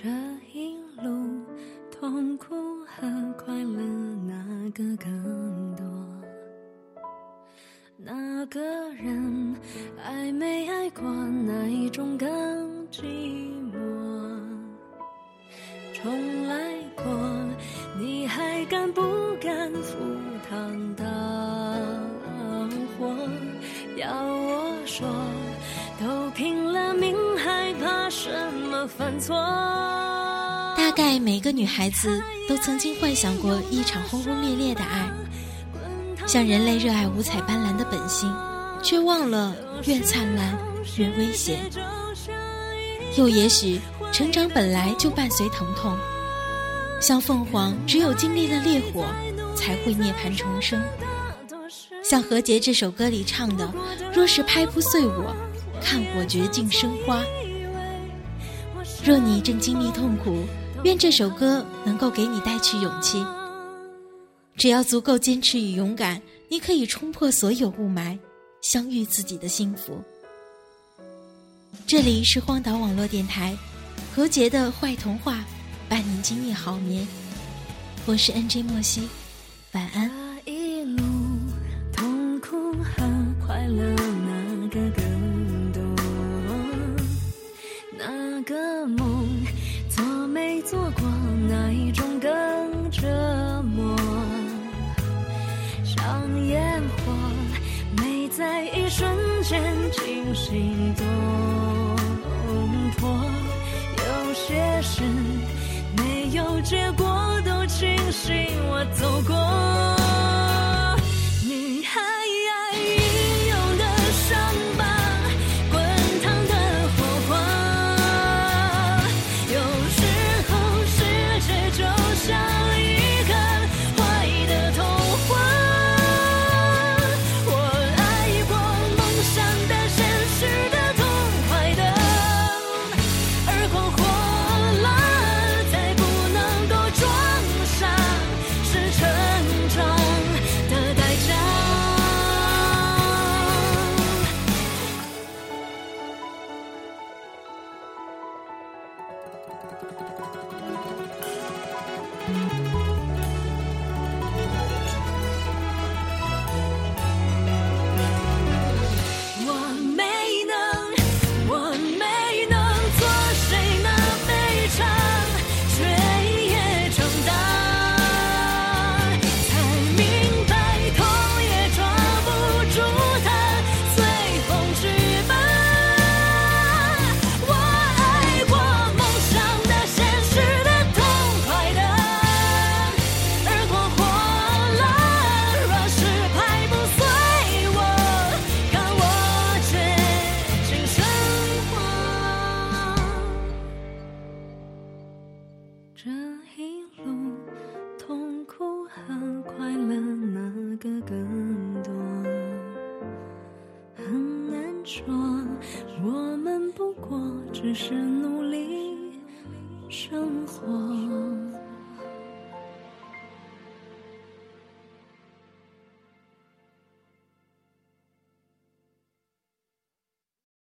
这一路痛苦和快乐，哪个更多？那个人爱没爱过，哪一种更寂寞？重来大概每个女孩子都曾经幻想过一场轰轰烈烈的爱，像人类热爱五彩斑斓的本性，却忘了越灿烂越危险。又也许，成长本来就伴随疼痛，像凤凰，只有经历了烈火，才会涅槃重生。像何洁这首歌里唱的：“若是拍不碎我，看我绝境生花。”若你正经历痛苦，愿这首歌能够给你带去勇气。只要足够坚持与勇敢，你可以冲破所有雾霾，相遇自己的幸福。这里是荒岛网络电台，何洁的坏童话，伴您今夜好眠。我是 NJ 莫西，晚安。惊心动我说，我们不过只是努力生活。